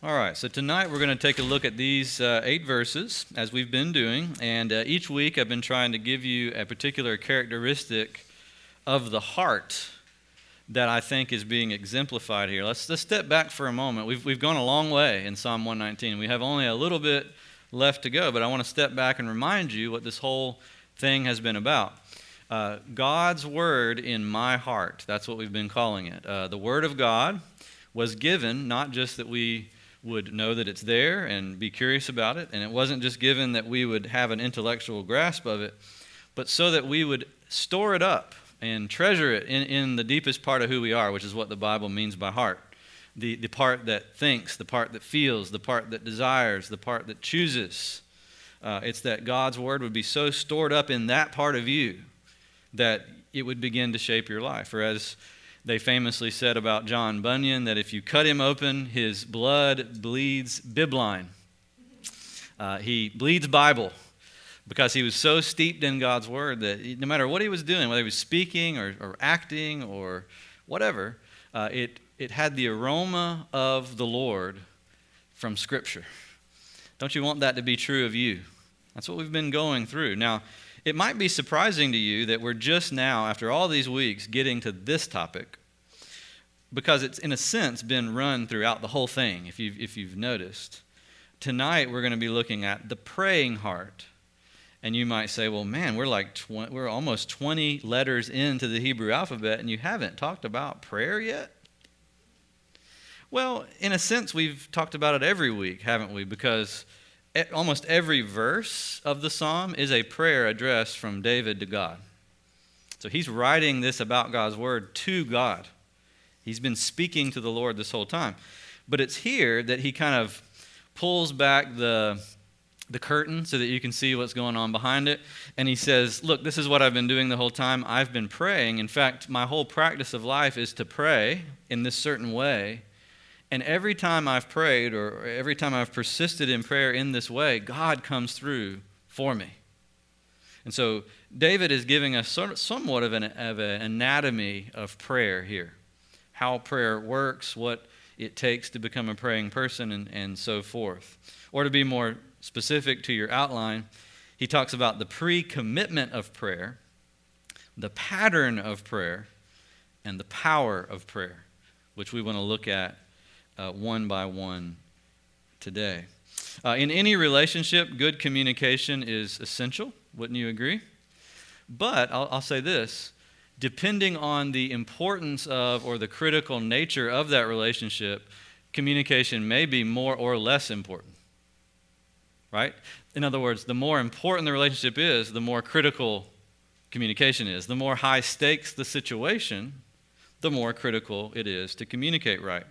All right, so tonight we're going to take a look at these uh, eight verses as we've been doing. And uh, each week I've been trying to give you a particular characteristic of the heart that I think is being exemplified here. Let's, let's step back for a moment. We've, we've gone a long way in Psalm 119. We have only a little bit left to go, but I want to step back and remind you what this whole thing has been about. Uh, God's Word in my heart. That's what we've been calling it. Uh, the Word of God was given not just that we would know that it's there and be curious about it. And it wasn't just given that we would have an intellectual grasp of it, but so that we would store it up and treasure it in, in the deepest part of who we are, which is what the Bible means by heart. The, the part that thinks, the part that feels, the part that desires, the part that chooses. Uh, it's that God's word would be so stored up in that part of you that it would begin to shape your life. Or as they famously said about John Bunyan that if you cut him open, his blood bleeds bibline. Uh, he bleeds Bible because he was so steeped in God's word that no matter what he was doing, whether he was speaking or, or acting or whatever, uh, it, it had the aroma of the Lord from Scripture. Don't you want that to be true of you? That's what we've been going through. Now, it might be surprising to you that we're just now, after all these weeks, getting to this topic because it's, in a sense, been run throughout the whole thing, if you've, if you've noticed. Tonight, we're going to be looking at the praying heart. And you might say, well, man, we're like 20, we're almost 20 letters into the Hebrew alphabet, and you haven't talked about prayer yet? Well, in a sense, we've talked about it every week, haven't we? Because almost every verse of the psalm is a prayer addressed from David to God. So he's writing this about God's word to God. He's been speaking to the Lord this whole time. But it's here that he kind of pulls back the, the curtain so that you can see what's going on behind it. And he says, Look, this is what I've been doing the whole time. I've been praying. In fact, my whole practice of life is to pray in this certain way and every time I've prayed or every time I've persisted in prayer in this way, God comes through for me. And so David is giving us somewhat of an, of an anatomy of prayer here how prayer works, what it takes to become a praying person, and, and so forth. Or to be more specific to your outline, he talks about the pre commitment of prayer, the pattern of prayer, and the power of prayer, which we want to look at uh, one by one today. Uh, in any relationship, good communication is essential. Wouldn't you agree? But I'll, I'll say this depending on the importance of or the critical nature of that relationship, communication may be more or less important. Right? In other words, the more important the relationship is, the more critical communication is. The more high stakes the situation, the more critical it is to communicate right.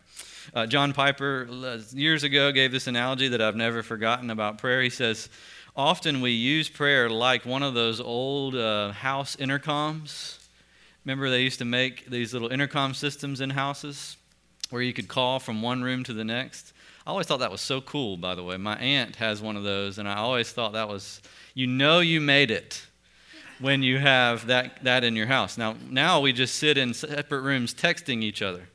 Uh, John Piper years ago gave this analogy that I've never forgotten about prayer. He says, Often we use prayer like one of those old uh, house intercoms. Remember, they used to make these little intercom systems in houses where you could call from one room to the next. I always thought that was so cool, by the way. My aunt has one of those, and I always thought that was, you know, you made it when you have that, that in your house. Now, now we just sit in separate rooms texting each other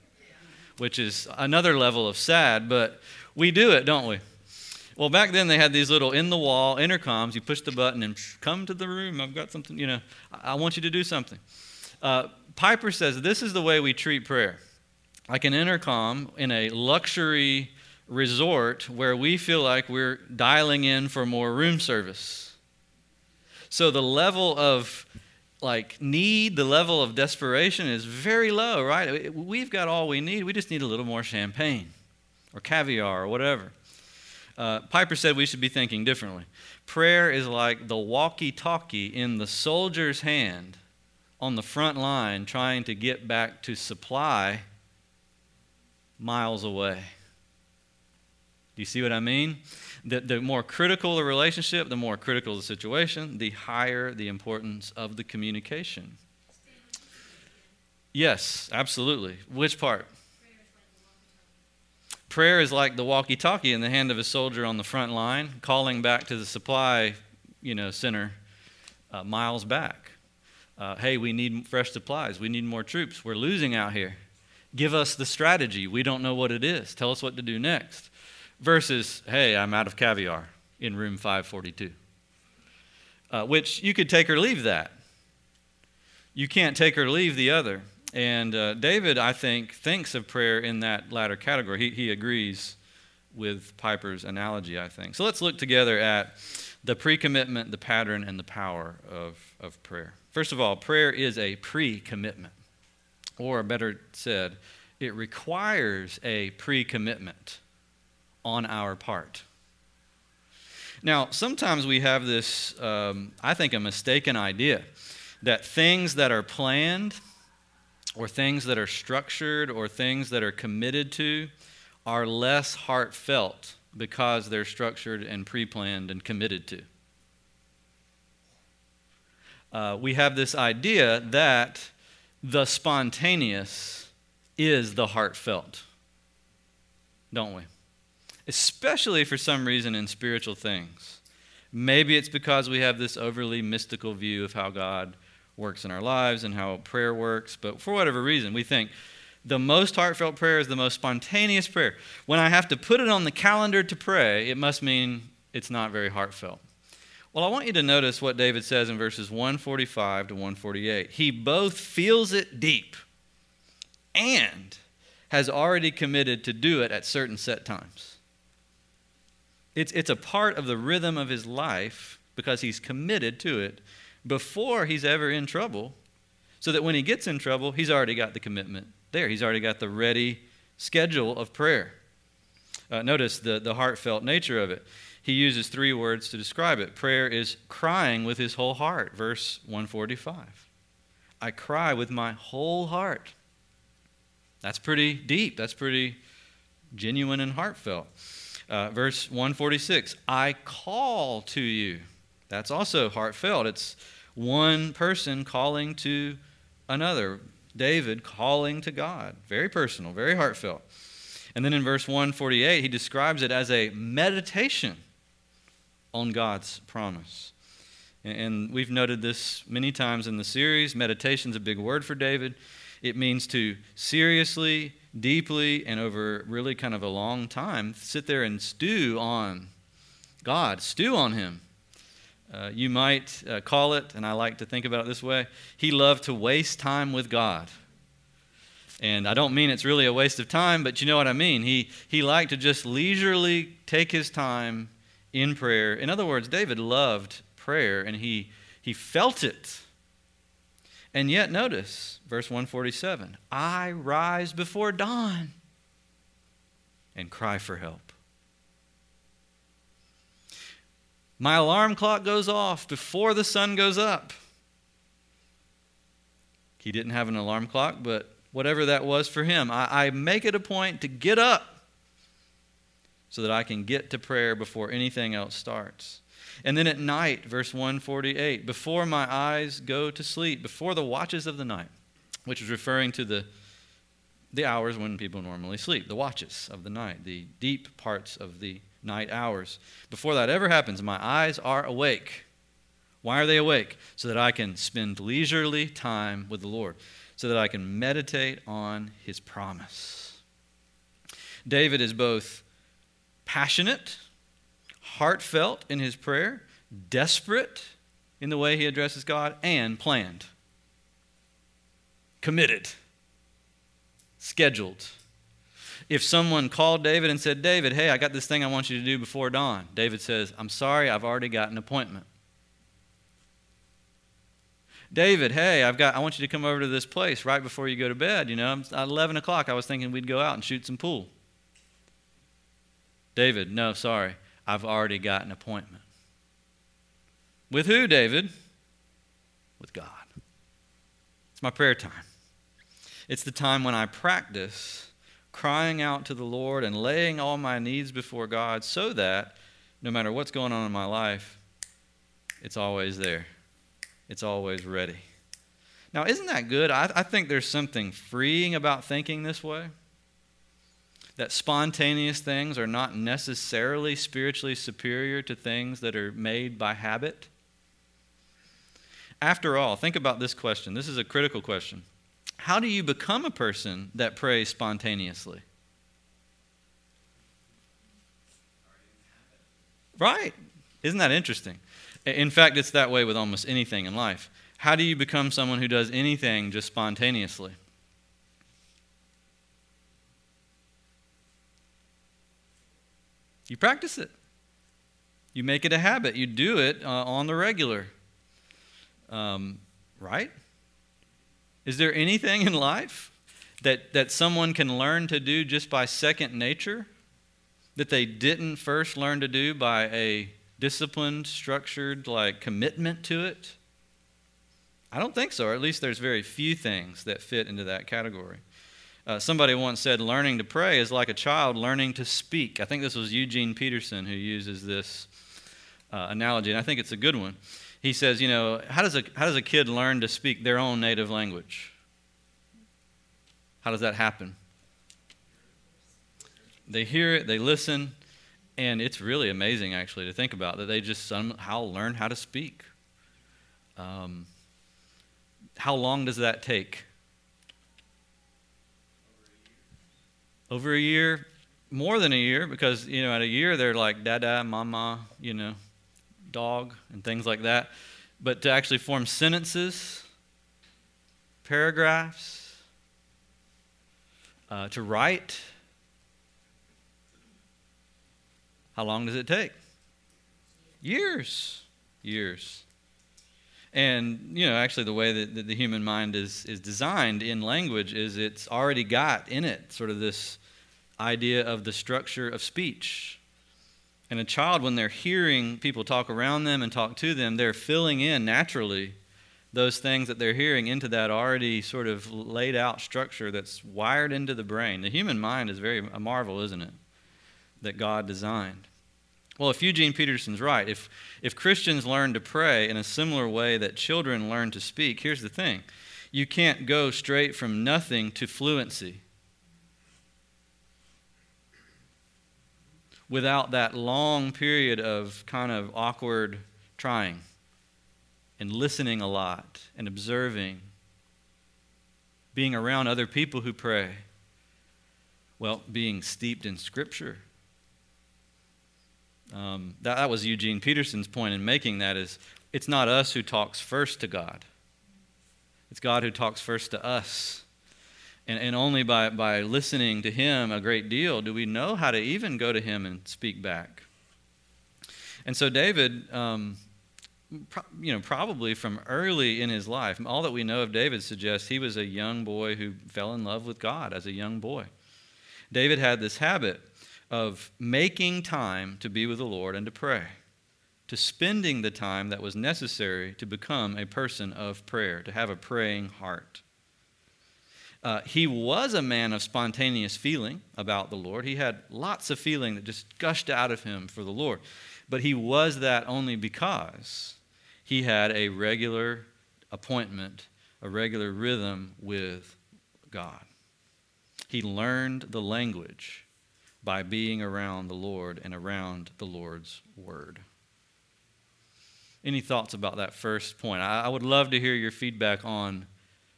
which is another level of sad, but we do it, don't we? Well, back then they had these little in the wall intercoms. You push the button and come to the room. I've got something, you know, I want you to do something. Uh, Piper says this is the way we treat prayer like an intercom in a luxury resort where we feel like we're dialing in for more room service. So the level of like need, the level of desperation is very low, right? We've got all we need. We just need a little more champagne or caviar or whatever. Uh, Piper said we should be thinking differently. Prayer is like the walkie talkie in the soldier's hand on the front line trying to get back to supply miles away. Do you see what I mean? The, the more critical the relationship, the more critical the situation, the higher the importance of the communication. Yes, absolutely. Which part? Prayer is like the walkie-talkie in the hand of a soldier on the front line, calling back to the supply, you know, center uh, miles back. Uh, hey, we need fresh supplies. We need more troops. We're losing out here. Give us the strategy. We don't know what it is. Tell us what to do next. Versus, hey, I'm out of caviar in room 542. Uh, which you could take or leave that. You can't take or leave the other. And uh, David, I think, thinks of prayer in that latter category. He, he agrees with Piper's analogy, I think. So let's look together at the pre commitment, the pattern, and the power of, of prayer. First of all, prayer is a pre commitment, or better said, it requires a pre commitment on our part. Now, sometimes we have this, um, I think, a mistaken idea that things that are planned, or things that are structured, or things that are committed to, are less heartfelt because they're structured and pre planned and committed to. Uh, we have this idea that the spontaneous is the heartfelt, don't we? Especially for some reason in spiritual things. Maybe it's because we have this overly mystical view of how God works in our lives and how prayer works, but for whatever reason, we think the most heartfelt prayer is the most spontaneous prayer. When I have to put it on the calendar to pray, it must mean it's not very heartfelt. Well, I want you to notice what David says in verses 145 to 148. He both feels it deep and has already committed to do it at certain set times. It's, it's a part of the rhythm of his life because he's committed to it before he's ever in trouble, so that when he gets in trouble, he's already got the commitment there. He's already got the ready schedule of prayer. Uh, notice the, the heartfelt nature of it. He uses three words to describe it. Prayer is crying with his whole heart, verse 145. I cry with my whole heart. That's pretty deep. That's pretty genuine and heartfelt. Uh, verse 146 I call to you. That's also heartfelt. It's one person calling to another. David calling to God. Very personal, very heartfelt. And then in verse 148, he describes it as a meditation on God's promise. And we've noted this many times in the series. Meditation is a big word for David. It means to seriously, deeply, and over really kind of a long time sit there and stew on God, stew on Him. Uh, you might uh, call it, and I like to think about it this way he loved to waste time with God. And I don't mean it's really a waste of time, but you know what I mean. He, he liked to just leisurely take his time in prayer. In other words, David loved prayer and he, he felt it. And yet, notice verse 147 I rise before dawn and cry for help. My alarm clock goes off before the sun goes up. He didn't have an alarm clock, but whatever that was for him, I, I make it a point to get up so that I can get to prayer before anything else starts. And then at night, verse 148, before my eyes go to sleep, before the watches of the night, which is referring to the, the hours when people normally sleep, the watches of the night, the deep parts of the night hours. Before that ever happens, my eyes are awake. Why are they awake? So that I can spend leisurely time with the Lord, so that I can meditate on his promise. David is both passionate, heartfelt in his prayer, desperate in the way he addresses God, and planned, committed, scheduled if someone called David and said, David, hey, I got this thing I want you to do before dawn, David says, I'm sorry, I've already got an appointment. David, hey, I've got, I want you to come over to this place right before you go to bed. You know, at 11 o'clock, I was thinking we'd go out and shoot some pool. David, no, sorry, I've already got an appointment. With who, David? With God. It's my prayer time. It's the time when I practice crying out to the Lord and laying all my needs before God so that no matter what's going on in my life, it's always there. It's always ready. Now, isn't that good? I, I think there's something freeing about thinking this way. That spontaneous things are not necessarily spiritually superior to things that are made by habit. After all, think about this question. This is a critical question. How do you become a person that prays spontaneously? Right. Isn't that interesting? In fact, it's that way with almost anything in life. How do you become someone who does anything just spontaneously? You practice it. You make it a habit. You do it uh, on the regular. Um, right? Is there anything in life that, that someone can learn to do just by second nature that they didn't first learn to do by a disciplined, structured, like commitment to it? I don't think so, or at least there's very few things that fit into that category. Uh, somebody once said, learning to pray is like a child learning to speak. I think this was Eugene Peterson who uses this uh, analogy, and I think it's a good one. He says, you know, how does, a, how does a kid learn to speak their own native language? How does that happen? They hear it, they listen, and it's really amazing, actually, to think about that they just somehow learn how to speak. Um, how long does that take? Over a year, more than a year, because you know, at a year they're like dada, mama, you know, dog, and things like that. But to actually form sentences, paragraphs, uh, to write, how long does it take? Years. Years. And, you know, actually, the way that, that the human mind is, is designed in language is it's already got in it sort of this idea of the structure of speech. And a child, when they're hearing people talk around them and talk to them, they're filling in naturally those things that they're hearing into that already sort of laid out structure that's wired into the brain. The human mind is very a marvel, isn't it? That God designed. Well, if Eugene Peterson's right, if, if Christians learn to pray in a similar way that children learn to speak, here's the thing you can't go straight from nothing to fluency. Without that long period of kind of awkward trying and listening a lot and observing, being around other people who pray. Well, being steeped in Scripture. Um, that, that was Eugene Peterson's point in making that is it's not us who talks first to God. It's God who talks first to us. And, and only by, by listening to him a great deal do we know how to even go to him and speak back. And so David, um, pro- you know, probably from early in his life, all that we know of David suggests he was a young boy who fell in love with God as a young boy. David had this habit of making time to be with the Lord and to pray, to spending the time that was necessary to become a person of prayer, to have a praying heart. Uh, he was a man of spontaneous feeling about the Lord. He had lots of feeling that just gushed out of him for the Lord. But he was that only because he had a regular appointment, a regular rhythm with God. He learned the language by being around the Lord and around the Lord's Word. Any thoughts about that first point? I, I would love to hear your feedback on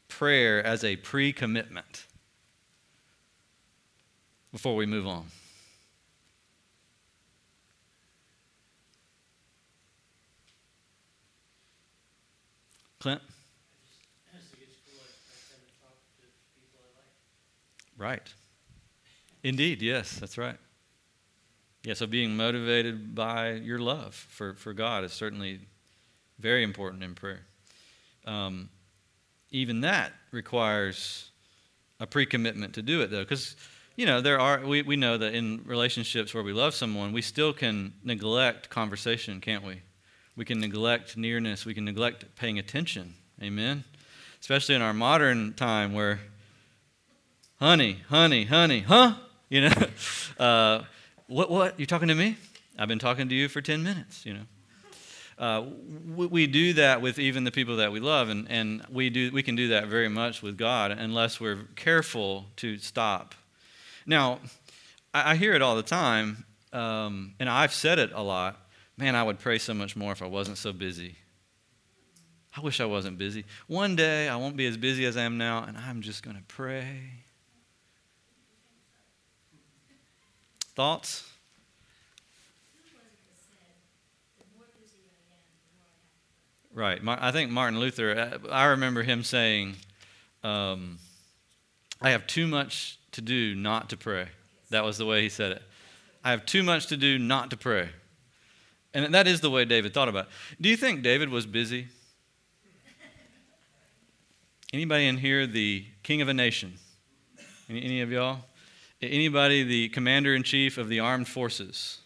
prayer as a pre commitment before we move on. Clint? Right. Indeed, yes, that's right. Yeah, so being motivated by your love for, for God is certainly very important in prayer. Um, even that requires a pre-commitment to do it though because you know there are we, we know that in relationships where we love someone we still can neglect conversation can't we? We can neglect nearness we can neglect paying attention. Amen? Especially in our modern time where honey honey honey huh? You know? Uh, what what? You talking to me? I've been talking to you for 10 minutes you know uh, we, we, do that with even the people that we love, and, and we, do, we can do that very much with God unless we're careful to stop. Now, I, I hear it all the time, um, and I've said it a lot. Man, I would pray so much more if I wasn't so busy. I wish I wasn't busy. One day I won't be as busy as I am now, and I'm just going to pray. Thoughts? Right. I think Martin Luther, uh, I remember him saying, um, I have too much to do not to pray. That was the way he said it. I have too much to do not to pray. And that is the way David thought about it. Do you think David was busy? Anybody in here the king of a nation? Any, any of y'all? Anybody the commander in chief of the armed forces?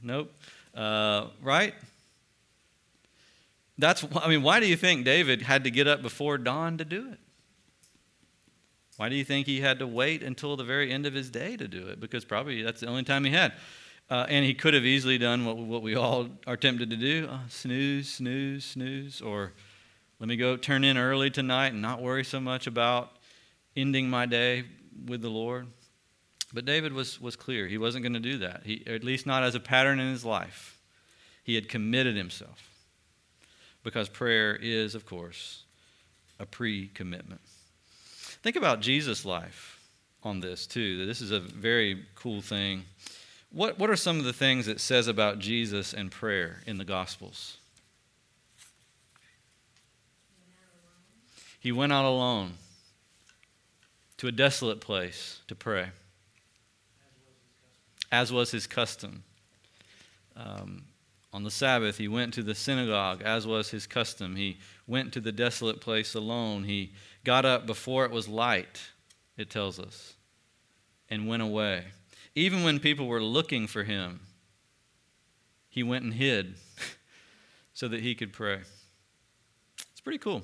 Nope. Uh, right? That's, I mean, why do you think David had to get up before dawn to do it? Why do you think he had to wait until the very end of his day to do it? Because probably that's the only time he had. Uh, and he could have easily done what, what we all are tempted to do oh, snooze, snooze, snooze, or let me go turn in early tonight and not worry so much about ending my day with the Lord. But David was, was clear. He wasn't going to do that, he, at least not as a pattern in his life. He had committed himself because prayer is, of course, a pre commitment. Think about Jesus' life on this, too. This is a very cool thing. What, what are some of the things it says about Jesus and prayer in the Gospels? He went out alone to a desolate place to pray, as was his custom. Um, on the Sabbath, he went to the synagogue, as was his custom. He went to the desolate place alone. He got up before it was light, it tells us, and went away. Even when people were looking for him, he went and hid so that he could pray. It's pretty cool.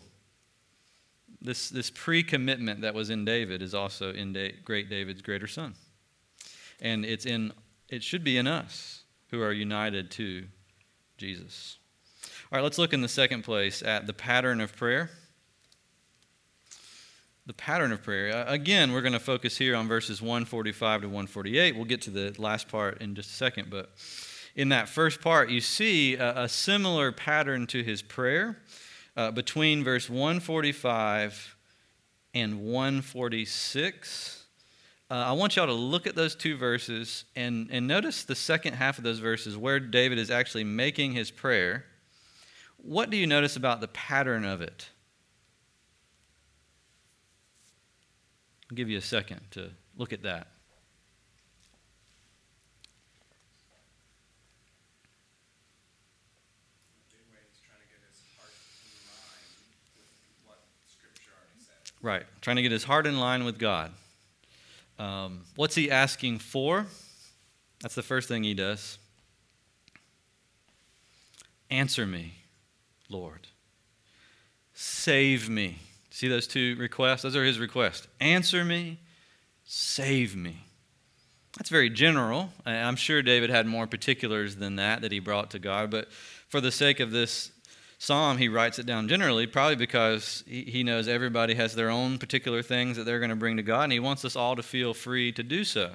This, this pre commitment that was in David is also in da- great David's greater son. And it's in, it should be in us who are united to Jesus. All right, let's look in the second place at the pattern of prayer. The pattern of prayer. Again, we're going to focus here on verses 145 to 148. We'll get to the last part in just a second, but in that first part, you see a, a similar pattern to his prayer uh, between verse 145 and 146. Uh, I want y'all to look at those two verses and, and notice the second half of those verses where David is actually making his prayer. What do you notice about the pattern of it? I'll give you a second to look at that. Right, trying to get his heart in line with God. Um, what's he asking for? That's the first thing he does. Answer me, Lord. Save me. See those two requests? Those are his requests. Answer me, save me. That's very general. I'm sure David had more particulars than that that he brought to God, but for the sake of this psalm, he writes it down generally, probably because he knows everybody has their own particular things that they're going to bring to God, and he wants us all to feel free to do so.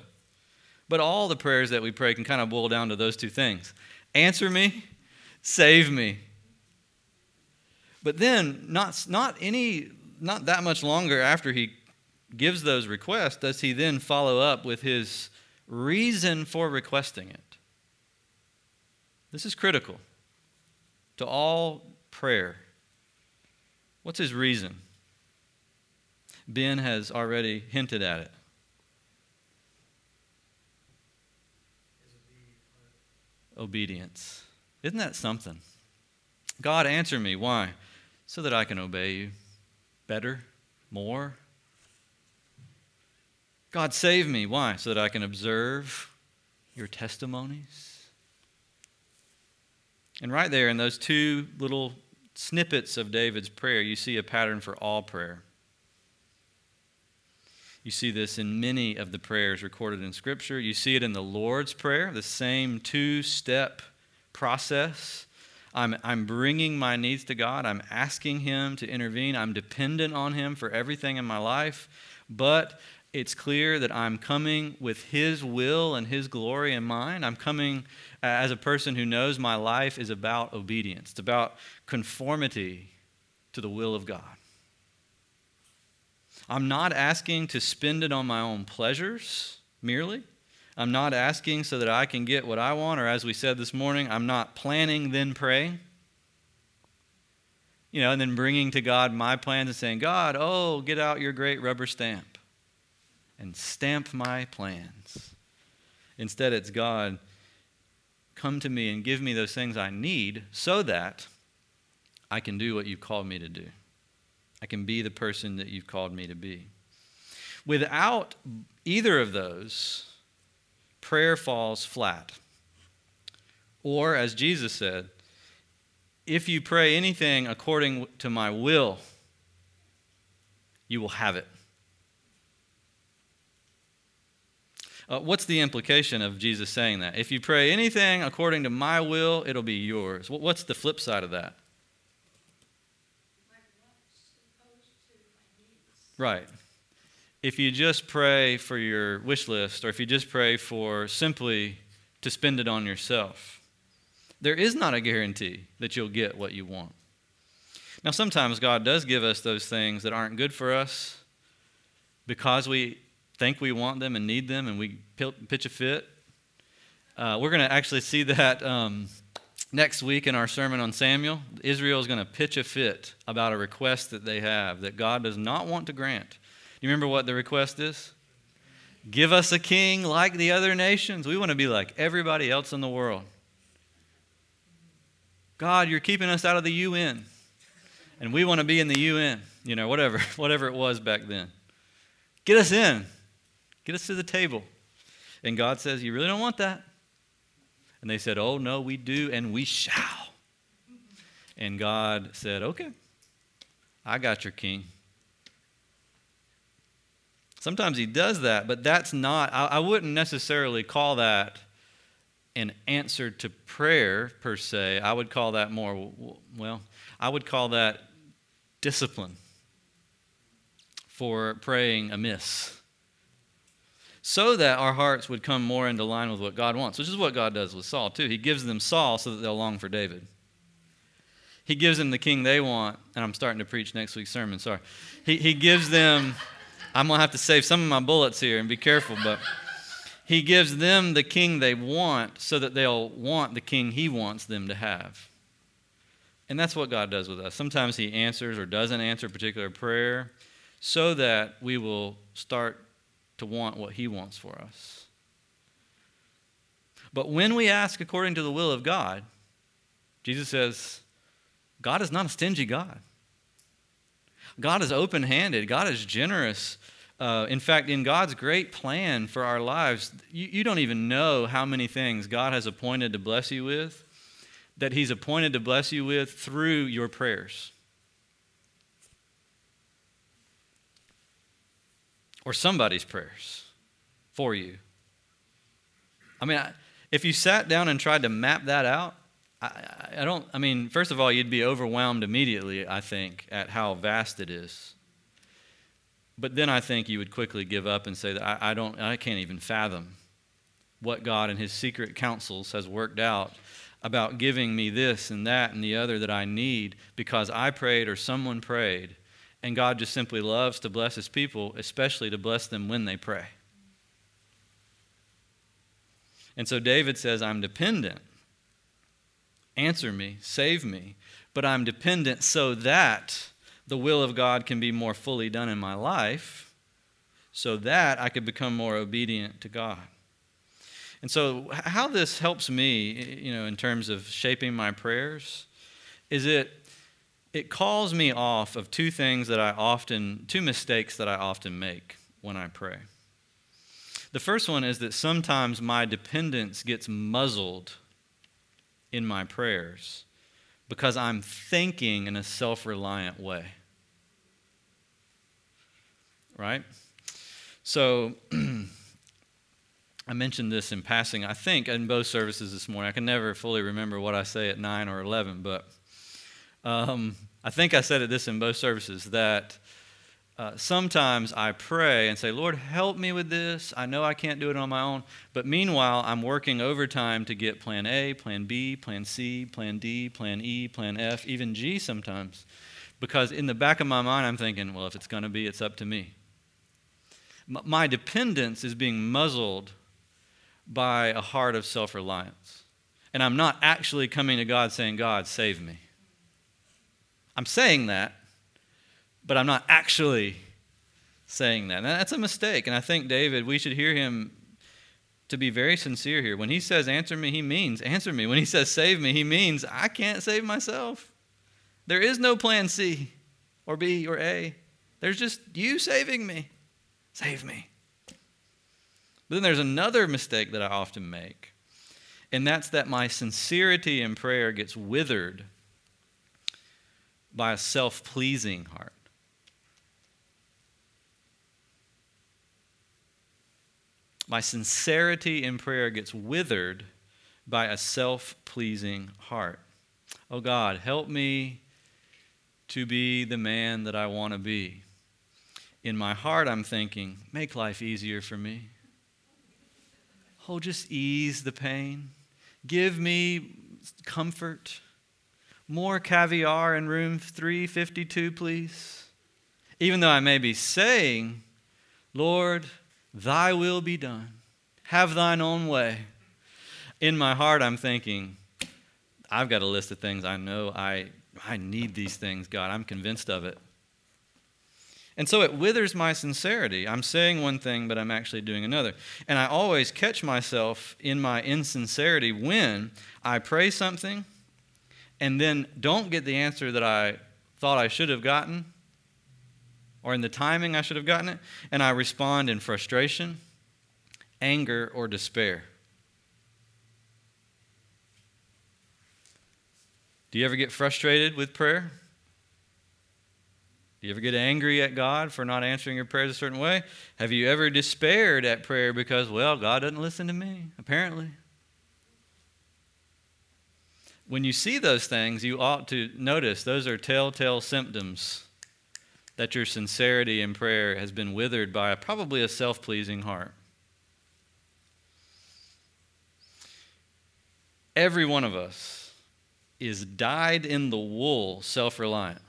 But all the prayers that we pray can kind of boil down to those two things answer me, save me. But then, not, not any, not that much longer after he gives those requests, does he then follow up with his reason for requesting it. This is critical to all prayer. What's his reason? Ben has already hinted at it. Obedience. Isn't that something? God, answer me. Why? So that I can obey you better, more. God, save me. Why? So that I can observe your testimonies. And right there in those two little snippets of David's prayer, you see a pattern for all prayer. You see this in many of the prayers recorded in Scripture. You see it in the Lord's Prayer, the same two step process. I'm, I'm bringing my needs to God. I'm asking Him to intervene. I'm dependent on Him for everything in my life. But it's clear that I'm coming with His will and His glory in mind. I'm coming as a person who knows my life is about obedience, it's about conformity to the will of God. I'm not asking to spend it on my own pleasures merely. I'm not asking so that I can get what I want, or as we said this morning, I'm not planning, then praying. You know, and then bringing to God my plans and saying, God, oh, get out your great rubber stamp and stamp my plans. Instead, it's God, come to me and give me those things I need so that I can do what you've called me to do. I can be the person that you've called me to be. Without either of those, prayer falls flat. Or, as Jesus said, if you pray anything according to my will, you will have it. Uh, what's the implication of Jesus saying that? If you pray anything according to my will, it'll be yours. What's the flip side of that? Right. If you just pray for your wish list, or if you just pray for simply to spend it on yourself, there is not a guarantee that you'll get what you want. Now, sometimes God does give us those things that aren't good for us because we think we want them and need them and we pitch a fit. Uh, we're going to actually see that um, next week in our sermon on Samuel. Israel is going to pitch a fit about a request that they have that God does not want to grant. You remember what the request is? Give us a king like the other nations. We want to be like everybody else in the world. God, you're keeping us out of the UN. And we want to be in the UN, you know, whatever, whatever it was back then. Get us in. Get us to the table. And God says, You really don't want that? And they said, Oh, no, we do, and we shall. And God said, Okay, I got your king. Sometimes he does that, but that's not, I, I wouldn't necessarily call that an answer to prayer per se. I would call that more, well, I would call that discipline for praying amiss so that our hearts would come more into line with what God wants, which is what God does with Saul, too. He gives them Saul so that they'll long for David. He gives them the king they want, and I'm starting to preach next week's sermon, sorry. He, he gives them, I'm going to have to save some of my bullets here and be careful, but he gives them the king they want so that they'll want the king he wants them to have. And that's what God does with us. Sometimes he answers or doesn't answer a particular prayer so that we will start to want what He wants for us. But when we ask according to the will of God, Jesus says, God is not a stingy God. God is open handed, God is generous. Uh, in fact, in God's great plan for our lives, you, you don't even know how many things God has appointed to bless you with, that He's appointed to bless you with through your prayers. Or somebody's prayers for you. I mean, if you sat down and tried to map that out, I, I, don't, I mean, first of all, you'd be overwhelmed immediately, I think, at how vast it is. But then I think you would quickly give up and say that I, I don't, I can't even fathom what God in His secret counsels has worked out about giving me this and that and the other that I need because I prayed or someone prayed and God just simply loves to bless his people, especially to bless them when they pray. And so David says, I'm dependent. Answer me, save me. But I'm dependent so that the will of God can be more fully done in my life, so that I could become more obedient to God. And so, how this helps me, you know, in terms of shaping my prayers, is it it calls me off of two things that I often, two mistakes that I often make when I pray. The first one is that sometimes my dependence gets muzzled in my prayers because I'm thinking in a self reliant way. Right? So, I mentioned this in passing, I think, in both services this morning. I can never fully remember what I say at 9 or 11, but um, I think I said it this in both services that uh, sometimes I pray and say, Lord, help me with this. I know I can't do it on my own. But meanwhile, I'm working overtime to get plan A, plan B, plan C, plan D, plan E, plan F, even G sometimes. Because in the back of my mind, I'm thinking, well, if it's going to be, it's up to me. M- my dependence is being muzzled by a heart of self reliance. And I'm not actually coming to God saying, God, save me. I'm saying that, but I'm not actually saying that. And that's a mistake. And I think David, we should hear him to be very sincere here. When he says, Answer me, he means, Answer me. When he says, Save me, he means, I can't save myself. There is no plan C or B or A. There's just you saving me. Save me. But then there's another mistake that I often make, and that's that my sincerity in prayer gets withered by a self pleasing heart. My sincerity in prayer gets withered by a self pleasing heart. Oh God, help me to be the man that I want to be. In my heart, I'm thinking, make life easier for me. Oh, just ease the pain. Give me comfort. More caviar in room 352, please. Even though I may be saying, Lord, Thy will be done. Have thine own way. In my heart, I'm thinking, I've got a list of things I know I, I need these things, God. I'm convinced of it. And so it withers my sincerity. I'm saying one thing, but I'm actually doing another. And I always catch myself in my insincerity when I pray something and then don't get the answer that I thought I should have gotten or in the timing I should have gotten it, and I respond in frustration, anger, or despair. Do you ever get frustrated with prayer? Do you ever get angry at God for not answering your prayers a certain way? Have you ever despaired at prayer because, well, God doesn't listen to me, apparently? When you see those things, you ought to notice those are telltale symptoms that your sincerity in prayer has been withered by probably a self pleasing heart. Every one of us is dyed in the wool self reliant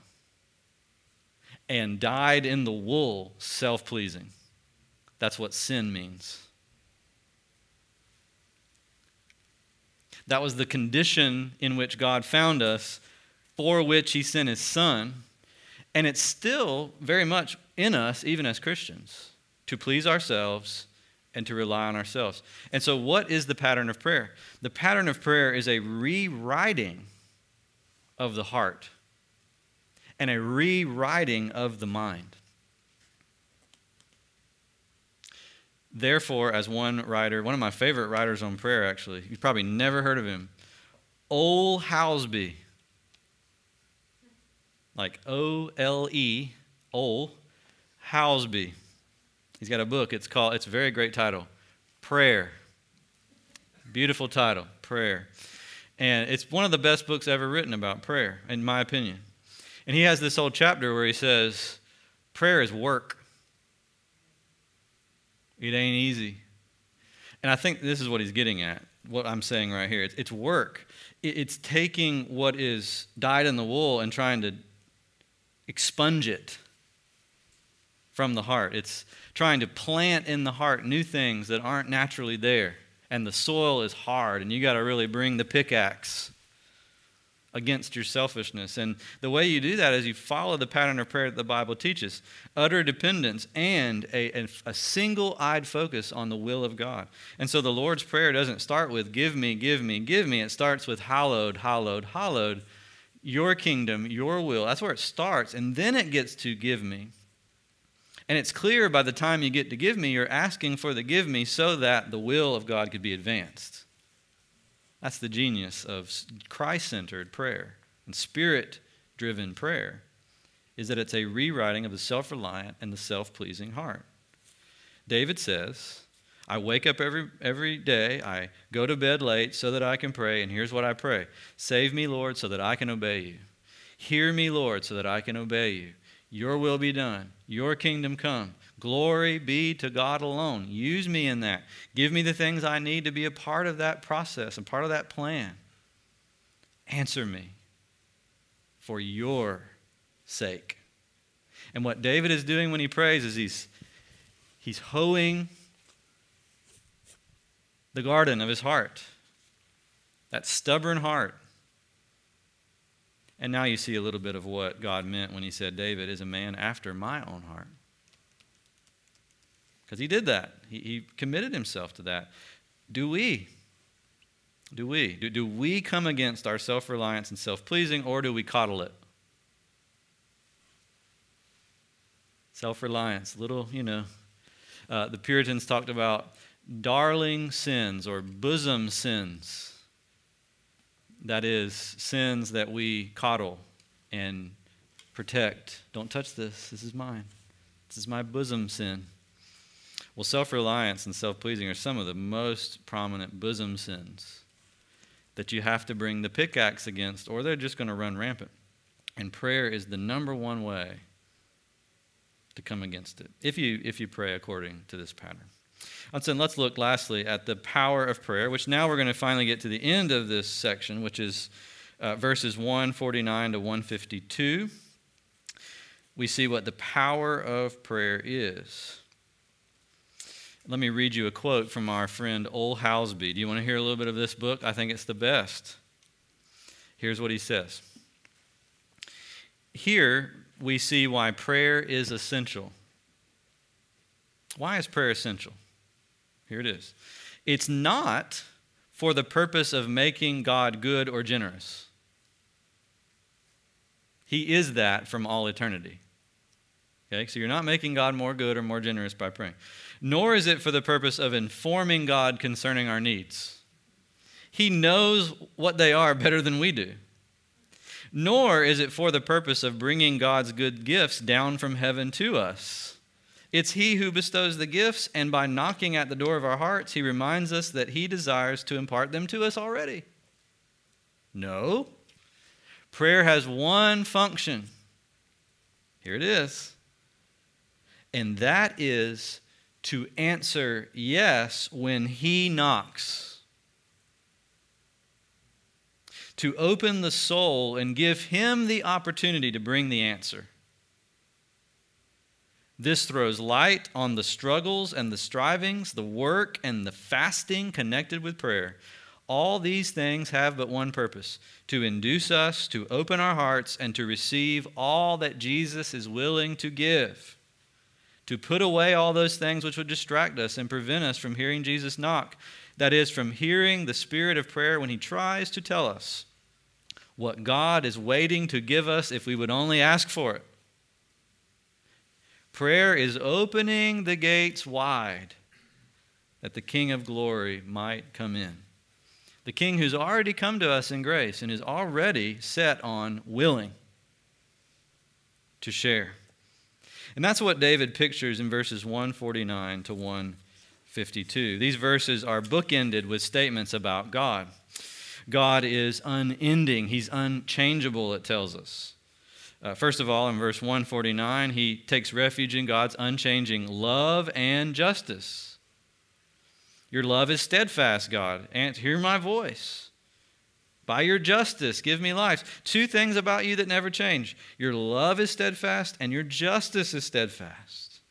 and dyed in the wool self pleasing. That's what sin means. That was the condition in which God found us, for which He sent His Son and it's still very much in us, even as Christians, to please ourselves and to rely on ourselves. And so, what is the pattern of prayer? The pattern of prayer is a rewriting of the heart and a rewriting of the mind. Therefore, as one writer, one of my favorite writers on prayer, actually, you've probably never heard of him, Ole Hallesby like O L E, Ole, Hallesby. He's got a book. It's called, it's a very great title Prayer. Beautiful title, Prayer. And it's one of the best books ever written about prayer, in my opinion. And he has this whole chapter where he says, Prayer is work. It ain't easy. And I think this is what he's getting at, what I'm saying right here. It's, it's work. it's taking what is dyed in the wool and trying to expunge it from the heart. It's trying to plant in the heart new things that aren't naturally there. And the soil is hard, and you got to really bring the pickaxe against your selfishness. And the way you do that is you follow the pattern of prayer that the Bible teaches utter dependence and a, a single eyed focus on the will of God. And so the Lord's Prayer doesn't start with, Give me, give me, give me. It starts with, Hallowed, hallowed, hallowed your kingdom, your will. That's where it starts. And then it gets to give me. And it's clear by the time you get to give me, you're asking for the give me so that the will of God could be advanced. That's the genius of Christ centered prayer and spirit driven prayer, is that it's a rewriting of the self reliant and the self pleasing heart. David says, I wake up every, every day. I go to bed late so that I can pray. And here's what I pray Save me, Lord, so that I can obey you. Hear me, Lord, so that I can obey you. Your will be done. Your kingdom come. Glory be to God alone. Use me in that. Give me the things I need to be a part of that process and part of that plan. Answer me for your sake. And what David is doing when he prays is he's, he's hoeing the garden of his heart, that stubborn heart. And now you see a little bit of what God meant when he said, David is a man after my own heart. Because he did that, he, he, committed himself to that. Do we? Do we? Do, do we come against our self reliance and self pleasing, or do we coddle it? Self reliance, little, you know. Uh, the Puritans talked about darling sins or bosom sins. That is, sins that we coddle and protect. Don't touch this. This is mine. This is my bosom sin. Well, self reliance and self pleasing are some of the most prominent bosom sins that you have to bring the pickaxe against, or they're just going to run rampant. And prayer is the number one way to come against it, if you, if you pray according to this pattern. And so let's look lastly at the power of prayer, which now we're going to finally get to the end of this section, which is uh, verses 149 to 152. We see what the power of prayer is. Let me read you a quote from our friend Ole Hallesby. Do you want to hear a little bit of this book? I think it's the best. Here's what he says Here we see why prayer is essential. Why is prayer essential? Here it is. It's not for the purpose of making God good or generous. He is that from all eternity. Okay, so you're not making God more good or more generous by praying. Nor is it for the purpose of informing God concerning our needs. He knows what they are better than we do. Nor is it for the purpose of bringing God's good gifts down from heaven to us. It's He who bestows the gifts, and by knocking at the door of our hearts, He reminds us that He desires to impart them to us already. No. Prayer has one function. Here it is and that is to answer yes when He knocks. To open the soul and give Him the opportunity to bring the answer. This throws light on the struggles and the strivings, the work and the fasting connected with prayer. All these things have but one purpose to induce us to open our hearts and to receive all that Jesus is willing to give to put away all those things which would distract us and prevent us from hearing Jesus knock. That is, from hearing the spirit of prayer when he tries to tell us what God is waiting to give us if we would only ask for it. Prayer is opening the gates wide that the King of glory might come in. The King who's already come to us in grace and is already set on willing to share. And that's what David pictures in verses 149 to 152. These verses are bookended with statements about God. God is unending, He's unchangeable, it tells us. Uh, first of all, in verse 149, he takes refuge in God's unchanging love and justice. Your love is steadfast, God. And hear my voice. By your justice, give me life. Two things about you that never change your love is steadfast, and your justice is steadfast.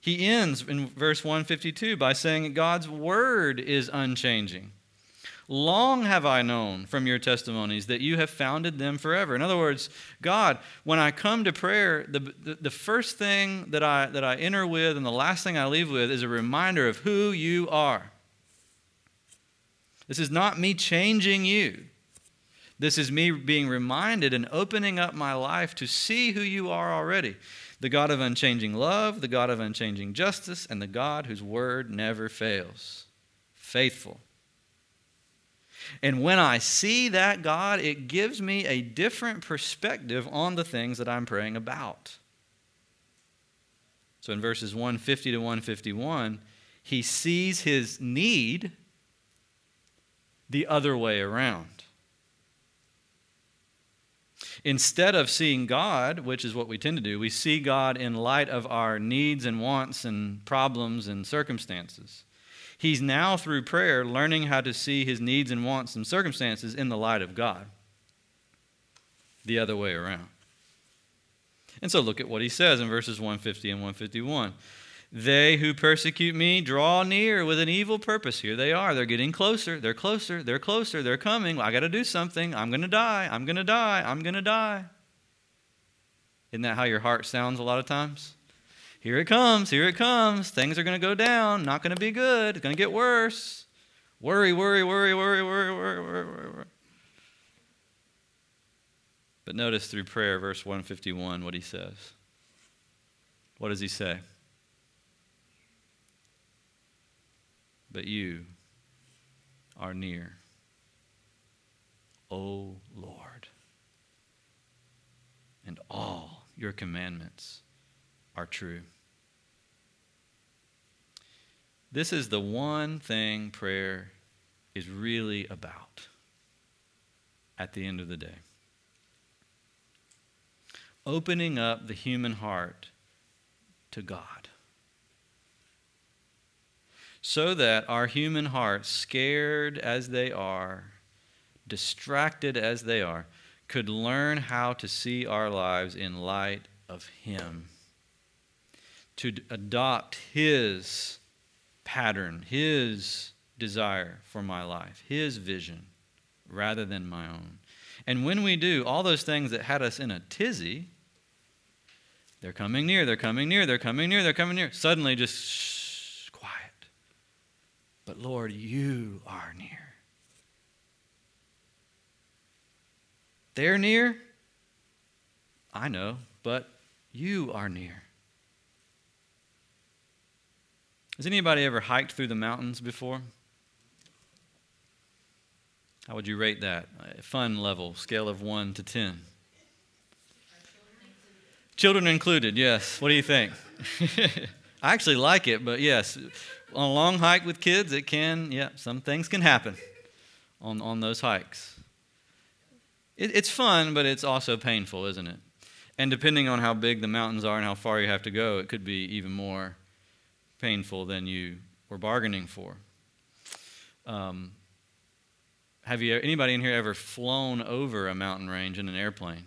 He ends in verse 152 by saying God's word is unchanging. Long have I known from your testimonies that you have founded them forever. In other words, God, when I come to prayer, the, the, the, first thing that I, that I enter with and the last thing I leave with is a reminder of who you are. This is not me changing you. This is me being reminded and opening up my life to see who you are already the God of unchanging love, the God of unchanging justice, and the God whose word never fails. Faithful. And when I see that God, it gives me a different perspective on the things that I'm praying about. So in verses 150 to 151, he sees his need the other way around. Instead of seeing God, which is what we tend to do, we see God in light of our needs and wants and problems and circumstances. He's now, through prayer, learning how to see his needs and wants and circumstances in the light of God. The other way around. And so look at what he says in verses 150 and 151. They who persecute me draw near with an evil purpose. Here they are. They're getting closer. They're closer. They're closer. They're coming. I got to do something. I'm going to die. I'm going to die. I'm going to die. Isn't that how your heart sounds a lot of times? Here it comes. Here it comes. Things are going to go down. Not going to be good. It's going to get worse. Worry, worry, worry, worry, worry, worry, worry, worry. But notice through prayer, verse 151, what he says. What does he say? But you are near, O Lord, and all your commandments are true. This is the one thing prayer is really about at the end of the day opening up the human heart to God. So that our human hearts, scared as they are, distracted as they are, could learn how to see our lives in light of Him. To adopt His pattern, His desire for my life, His vision, rather than my own. And when we do, all those things that had us in a tizzy they're coming near, they're coming near, they're coming near, they're coming near. Suddenly, just. But Lord, you are near. They're near? I know, but you are near. Has anybody ever hiked through the mountains before? How would you rate that? Fun level, scale of 1 to 10. Children included, yes. What do you think? I actually like it, but yes, on a long hike with kids, it can, yeah, some things can happen on, on those hikes. It, it's fun, but it's also painful, isn't it? And depending on how big the mountains are and how far you have to go, it could be even more painful than you were bargaining for. Um, have you anybody in here ever flown over a mountain range in an airplane?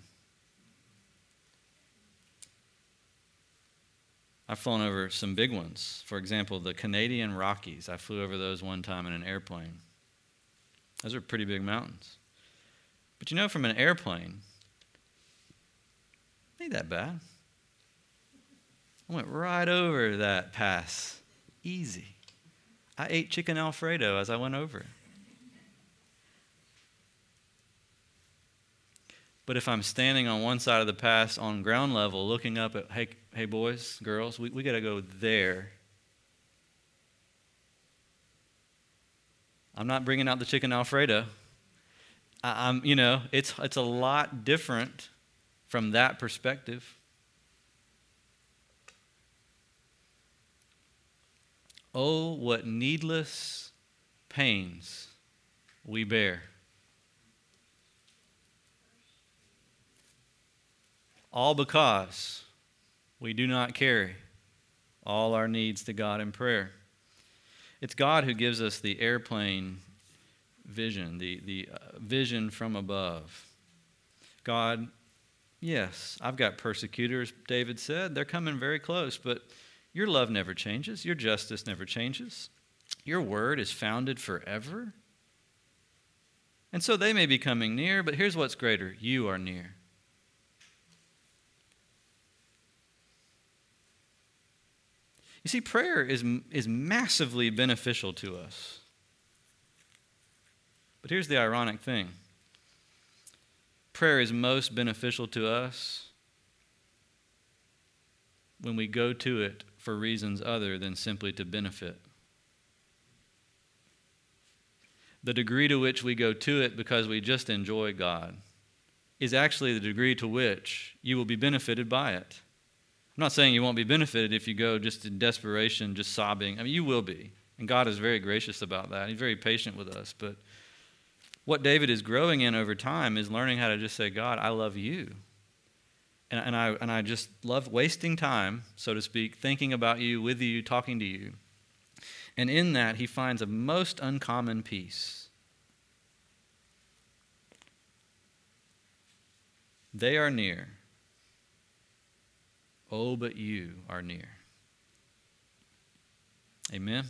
I've flown over some big ones. For example, the Canadian Rockies. I flew over those one time in an airplane. Those are pretty big mountains. But you know, from an airplane, ain't that bad. I went right over that pass. Easy. I ate chicken Alfredo as I went over it. But if I'm standing on one side of the pass on ground level looking up at, hey, boys, girls, we, we got to go there. I'm not bringing out the chicken Alfredo. I, I'm, you know, it's, it's a lot different from that perspective. Oh, what needless pains we bear. All because we do not carry all our needs to God in prayer. It's God who gives us the airplane vision, the, the uh, vision from above. God, yes, I've got persecutors, David said. They're coming very close, but your love never changes, your justice never changes. Your word is founded forever. And so they may be coming near, but here's what's greater you are near. You see, prayer is, is massively beneficial to us. But here's the ironic thing prayer is most beneficial to us when we go to it for reasons other than simply to benefit. The degree to which we go to it because we just enjoy God is actually the degree to which you will be benefited by it. I'm not saying you won't be benefited if you go just in desperation, just sobbing. I mean, you will be. And God is very gracious about that. He's very patient with us. But what David is growing in over time is learning how to just say, God, I love you. And, and, I, and I just love wasting time, so to speak, thinking about you, with you, talking to you. And in that, he finds a most uncommon peace. They are near Oh, but you are near. Amen.